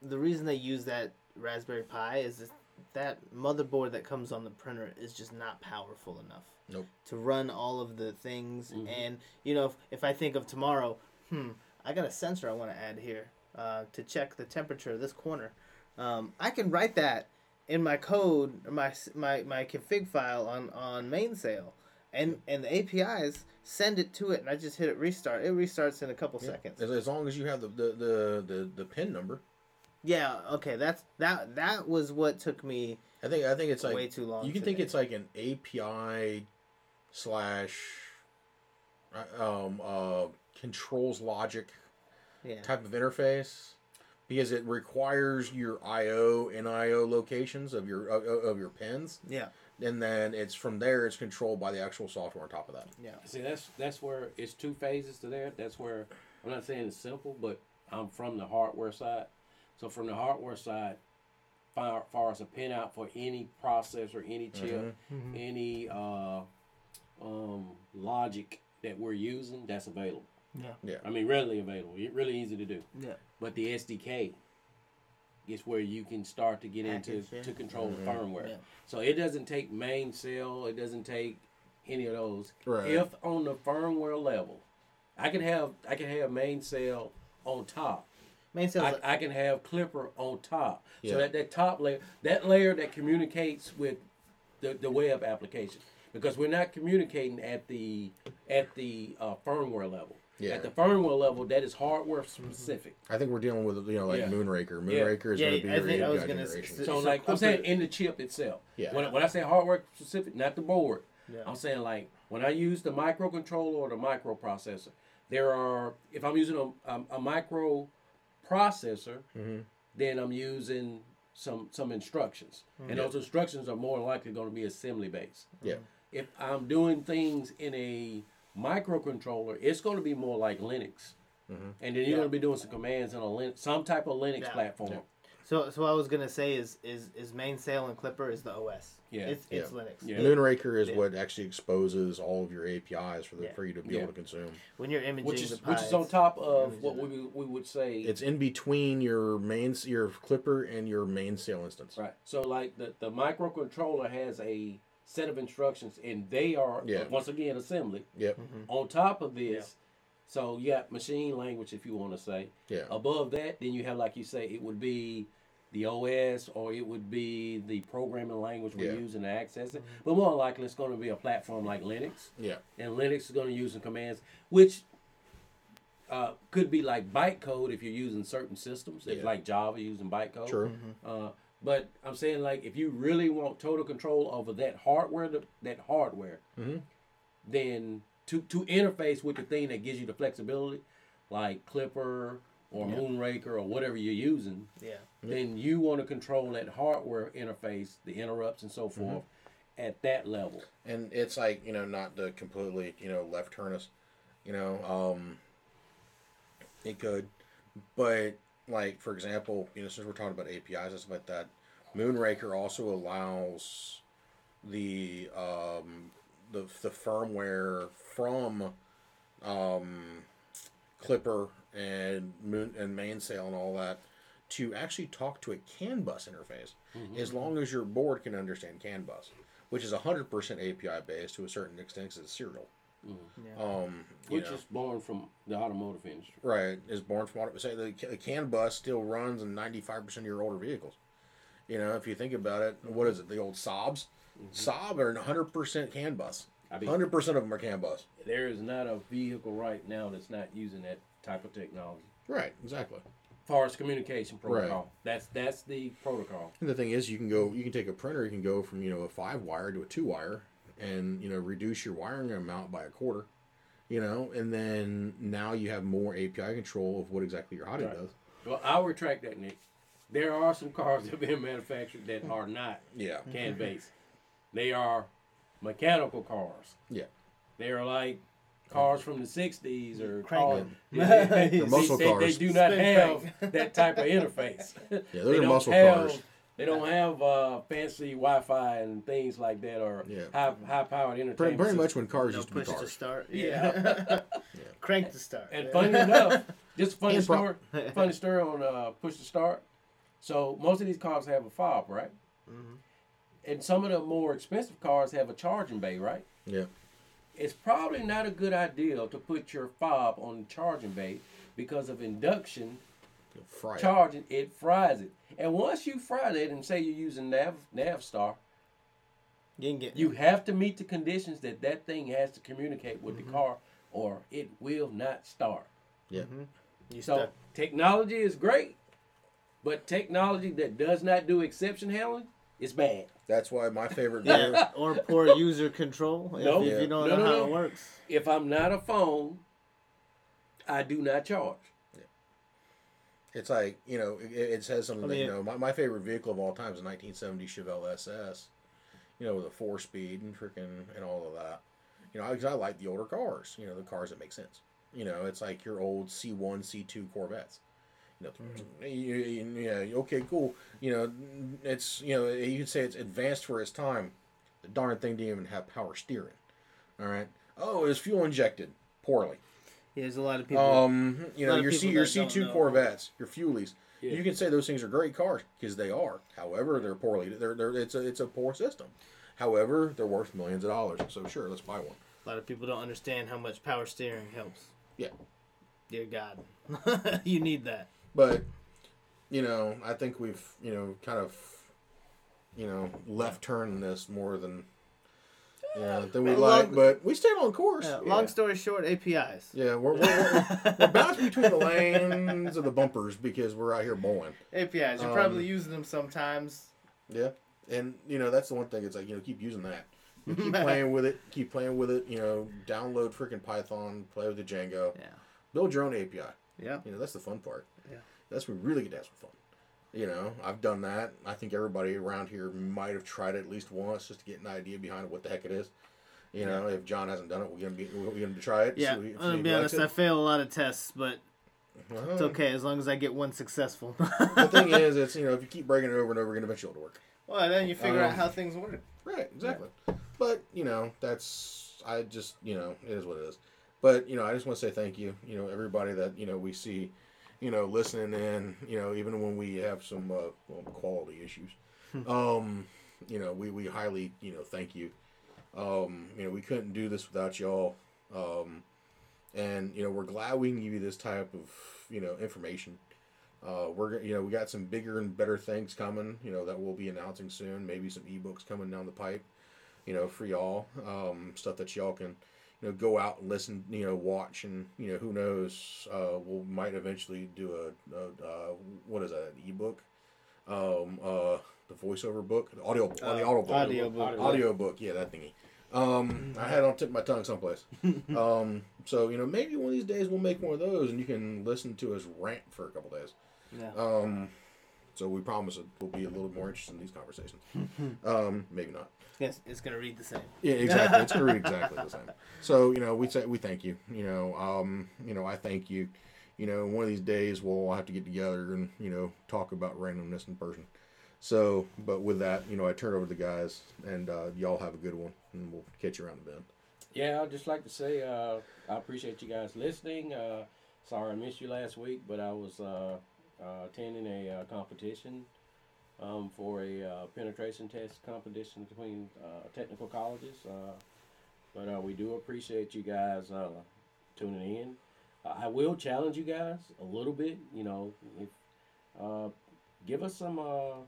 the reason they use that Raspberry Pi is that that motherboard that comes on the printer is just not powerful enough. Nope. To run all of the things, and you know, if, if I think of tomorrow, hmm, I got a sensor I want to add here uh, to check the temperature of this corner. Um, I can write that in my code, or my my my config file on on Mainsail, and and the APIs send it to it, and I just hit it restart. It restarts in a couple seconds. As, long as you have the the, the, the, the pin number. Yeah, okay, that's that that was what took me I think I think it's like way too long. You can think it's like an API slash uh, um, uh, controls logic yeah. type of interface because it requires your IO and IO locations of your of, of your pins, Yeah. And then it's from there it's controlled by the actual software on top of that. Yeah. See, that's that's where it's two phases to there. That's where I'm not saying it's simple, but I'm from the hardware side. So from the hardware side, far, far as a pinout for any processor, any chip, any uh, um, logic that we're using, that's available. Yeah. Yeah. I mean, readily available. It really easy to do. Yeah. But the SDK is where you can start to get into Package, yeah. to control the firmware. Yeah. So it doesn't take Mainsail. It doesn't take any of those. Right. If on the firmware level, I can have I can have Mainsail on top. Mainsail's I, like, I can have Klipper on top. Yeah. So that that top layer, that layer that communicates with the, the web application, because we're not communicating at the at the uh, firmware level. Yeah. At the firmware level, that is hardware specific. I think we're dealing with you know like Yeah. Moonraker. Yeah. Moonraker is Yeah, going to be I your I was gonna generation. So, So like I'm saying, in the chip itself. Yeah. When, when I say hardware specific, not the board. Yeah. I'm saying like when I use the microcontroller or the microprocessor, there are if I'm using a, a, a micro processor, Mm-hmm. then I'm using some some instructions, and those instructions are more likely going to be assembly based. Yeah. If I'm doing things in a microcontroller, it's going to be more like Linux, Mm-hmm. and then you're Yeah. going to be doing some commands in a Lin- some type of Linux Yeah. platform. So, so what I was gonna say is, is, is Mainsail and Klipper is the OS. Yeah. It's, it's Yeah. Linux. Yeah. Moonraker is Yeah. what actually exposes all of your APIs for the Yeah. for you to be Yeah. able to consume. When you're imaging which is the which is on top of what we we would say. It's in between your main your Klipper and your Mainsail instance. right. So like the the microcontroller has a set of instructions, and they are Yeah. once again assembly. Yep. On top of this, so you got machine language, if you want to say. Yeah. Above that, then you have, like you say, it would be the OS or it would be the programming language we're Yeah. using to access it. But more likely, it's going to be a platform like Linux, Yeah. and Linux is going to use some commands, which uh, could be like bytecode if you're using certain systems, if Yeah. like Java using bytecode. True. Uh, but I'm saying like if you really want total control over that hardware, that, that hardware, Mhm. then to to interface with the thing that gives you the flexibility, like Klipper or Moonraker or whatever you're using, yeah. then you want to control that hardware interface, the interrupts and so forth, at that level. And it's like you know not to completely you know left turn us, you know um. It could, but like for example, you know since we're talking about APIs and stuff like that, Moonraker also allows the um the the firmware from um Klipper and Moon and Mainsail and all that to actually talk to a CAN bus interface as long as your board can understand CAN bus, which is 100% API based to a certain extent 'cause it's serial. Yeah. Um, Which know, is born from the automotive industry. right is born from auto. Say the, CAN bus still runs in 95% of your older vehicles. You know, if you think about it, what is it? The old Saabs. Saab are 100% CAN bus. I mean- 100% of them are CAN bus. There is not a vehicle right now that's not using that type of technology. Right, exactly. As far as communication protocol, that's that's the protocol. And the thing is, you can go, you can take a printer, you can go from you know a five wire to a two wire, and you know reduce your wiring amount by a quarter, you know, and then now you have more API control of what exactly your hottie Right. does. Well, I'll retract that, Nick. There are some cars that have been manufactured that are not Yeah, can based. They are mechanical cars. yeah, They are like cars from the '60s or Crank cars. they, They're muscle they, they do not have that type of interface. yeah. They Those are don't muscle have- cars. They don't have uh, fancy Wi-Fi and things like that, or Yeah. high high-powered entertainment. Pretty, pretty much when cars No used to be push to start. Yeah. Crank to start. And Yeah. funny enough, just a funny And story. pro- funny story on uh, push to start. So most of these cars have a fob, right? Mhm. And some of the more expensive cars have a charging bay, right? Yeah, It's probably not a good idea to put your fob on the charging bay because of induction You'll fry it. charging. It fries it, and once you fry that, and say you're using Nav Navstar, You can get you have to meet the conditions that that thing has to communicate with Mm-hmm. the car, or it will not start. Yeah, you So stuck. technology is great, but technology that does not do exception handling is bad. that's why my favorite video. Yeah, or poor user control. If, No. if you don't No, know no, how no. it works. If I'm not a phone, I do not charge. It's like you know, it, it says something I that you know. My, my favorite vehicle of all time is a 1970 Chevelle SS. You know, with a four speed and freaking and all of that. You know, because I like the older cars. You know, the cars that make sense. You know, it's like your old C1, C2 Corvettes. You know, mm-hmm. you- yeah, okay, cool. You know, it's you know, you can say it's advanced for its time. The darn thing didn't even have power steering. All right. Oh, it was fuel injected poorly. Yeah, there's a lot of people. Um, you know, your C your C two. Corvettes, your Fuelies. Yeah. You can say those things are great cars because they are. However, they're poorly. They're, they're it's a it's a poor system. However, they're worth millions of dollars. So sure, let's buy one. a lot of people don't understand how much power steering helps. Yeah. Dear God, you need that. But you know, I think we've you know kind of you know left turn this more than know, than we like. long- But we stayed on course. Yeah, Yeah, Long story short, APIs. Yeah, we're, we're, we're, we're bouncing between the lanes of the bumpers because we're out here bowling. APIs. You're Um, probably using them sometimes. Yeah, and you know that's the one thing. It's like you know keep using that. You keep playing with it. Keep playing with it. You know, download freaking Python. Play with the Django. Yeah. Build your own API. Yeah. You know that's the fun part. Yeah. That's when we really get to have some fun. You know, I've done that. I think everybody around here might have tried it at least once just to get an idea behind what the heck it is. You know, if John hasn't done it, we're gonna be we're gonna try it. Yeah. see gonna be honest. I fail a lot of tests, but It's okay as long as I get one successful. the thing is, it's you know if you keep breaking it over and over again, eventually it'll work. well, then you figure out Um, how things work. Right, exactly. But you know, that's I just you know it is what it is. But you know, I just want to say thank you. You know, everybody that you know we see, you know, listening in. You know, even when we have some uh, well, quality issues, um, you know, we we highly you know thank you. Um, you know, we couldn't do this without y'all. Um, and you know, we're glad we can give you this type of you know information. Uh, we're you know we got some bigger and better things coming. You know that we'll be announcing soon. Maybe some ebooks coming down the pipe. You know for y'all, um, stuff that y'all can you know go out and listen. You know watch and you know who knows. Uh, we'll might eventually do a, a uh, what is that an ebook, um, uh, the voiceover book, the audio, uh, the audio book, audio book. audio book. Yeah, that thingy. Um, I had on tip of my tongue someplace. um, so you know maybe one of these days we'll make one of those and you can listen to us rant for a couple days. Yeah. Um, so we promise it will be a little more interested in these conversations. um, maybe not. Yes, it's gonna read the same. Yeah, exactly. It's gonna read exactly the same. So you know, we say we thank you. You know, um, you know, I thank you. You know, one of these days we'll all have to get together and you know talk about randomness in person. So, but with that, you know, I turn over to the guys, and uh, y'all have a good one, and we'll catch you around the bend. Yeah, I'd just like to say uh, I appreciate you guys listening. Uh, sorry I missed you last week, but I was uh, uh, attending a uh, competition um, for a uh, penetration test competition between uh, technical colleges. Uh, but uh, we do appreciate you guys uh, tuning in. I will challenge you guys a little bit. You know, if uh, give us some uh,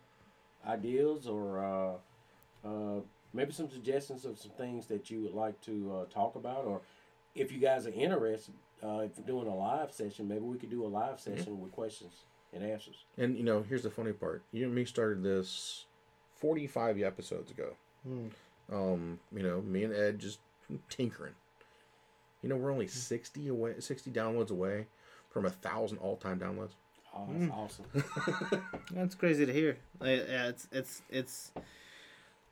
ideas or uh, uh, maybe some suggestions of some things that you would like to uh, talk about, or if you guys are interested, uh, if doing a live session, maybe we could do a live session with questions and answers. And you know, here's the funny part. You and me started this 45 episodes ago. Hmm. Um, you know, me and Ed just tinkering. You know, we're only 60 away, 60 downloads away from a thousand all-time downloads. Oh, that's awesome. That's crazy to hear. Like, yeah, it's it's it's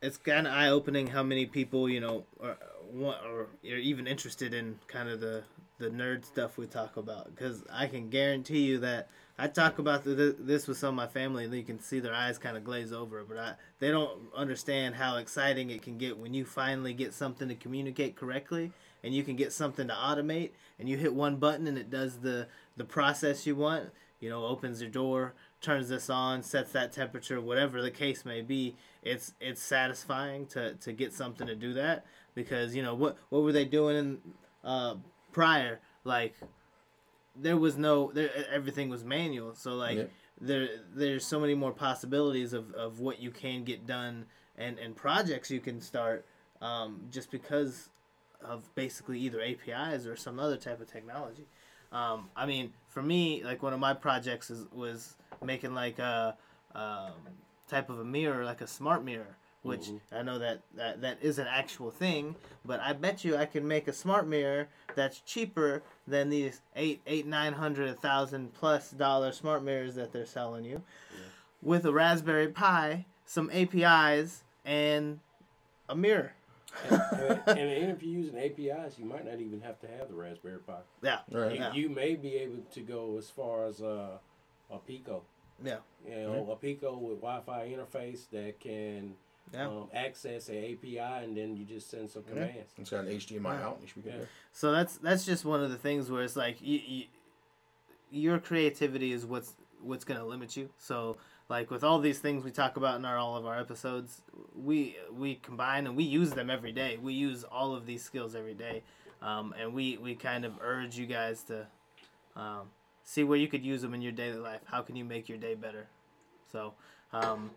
it's kind of eye opening how many people you know are want or are even interested in kind of the the nerd stuff we talk about. Because I can guarantee you that I talk about the, this with some of my family, and you can see their eyes kind of glaze over. But I, they don't understand how exciting it can get when you finally get something to communicate correctly, and you can get something to automate, and you hit one button and it does the the process you want you know, opens your door, turns this on, sets that temperature, whatever the case may be. It's it's satisfying to, to get something to do that because you know what what were they doing in, uh, prior? Like there was no there everything was manual, so like Yep. there there's so many more possibilities of, of what you can get done and and projects you can start um, just because of basically either APIs or some other type of technology. Um, I mean, for me, like one of my projects is, was making like a um, type of a mirror, like a smart mirror, which I know that, that that is an actual thing. But I bet you I can make a smart mirror that's cheaper than these eight eight nine hundred a thousand plus dollar smart mirrors that they're selling you, with a Raspberry Pi, some APIs, and a mirror. and, and, and if you're using APIs, you might not even have to have the Raspberry Pi. Yeah, Right. You, Yeah. you may be able to go as far as uh, a Pico. yeah, You know, a Pico with Wi-Fi interface that can yeah. um, access an API, and then you just send some commands. It's got an HDMI out. You should be good. Yeah. So that's that's just one of the things where it's like you, you, your creativity is what's what's gonna limit you. So like with all these things we talk about in our all of our episodes, we we combine and we use them every day. We use all of these skills every day, um, and we we kind of urge you guys to um, see where you could use them in your daily life. How can you make your day better? So. Um,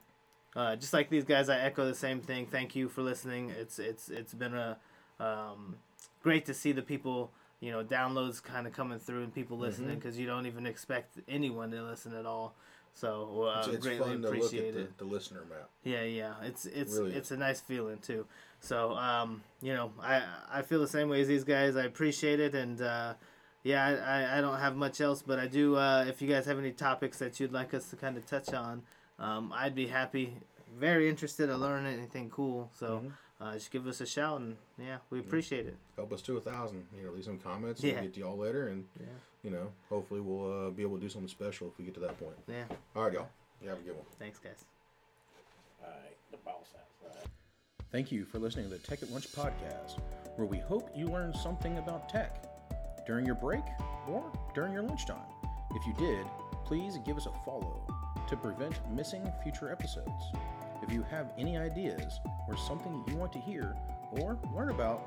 uh, just like these guys, I echo the same thing. Thank you for listening. It's it's it's been a um, great to see the people you know downloads kind of coming through and people listening because you don't even expect anyone to listen at all. So uh, It's, it's greatly fun to look appreciate at the, the listener map. yeah yeah. It's it's Really it's a nice feeling too. So um you know i i feel the same way as these guys. I appreciate it and uh yeah I, I, I don't have much else but i do uh if you guys have any topics that you'd like us to kind of touch on um i'd be happy very interested to learn anything cool so uh, just give us a shout, and yeah, we appreciate it. Help us to a thousand. You know, leave some comments. Yeah. We'll get to y'all later, and Yeah. you know, hopefully we'll uh, be able to do something special if we get to that point. Yeah, All right, y'all. You have a good one. thanks, guys. All right, the boss house. All right. Thank you for listening to the Tech at Lunch podcast, where we hope you learned something about tech during your break or during your lunchtime. If you did, please give us a follow to prevent missing future episodes. If you have any ideas or something you want to hear or learn about,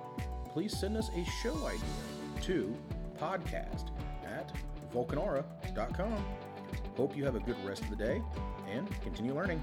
please send us a show idea to podcast at vulcanara.com. Hope you have a good rest of the day and continue learning.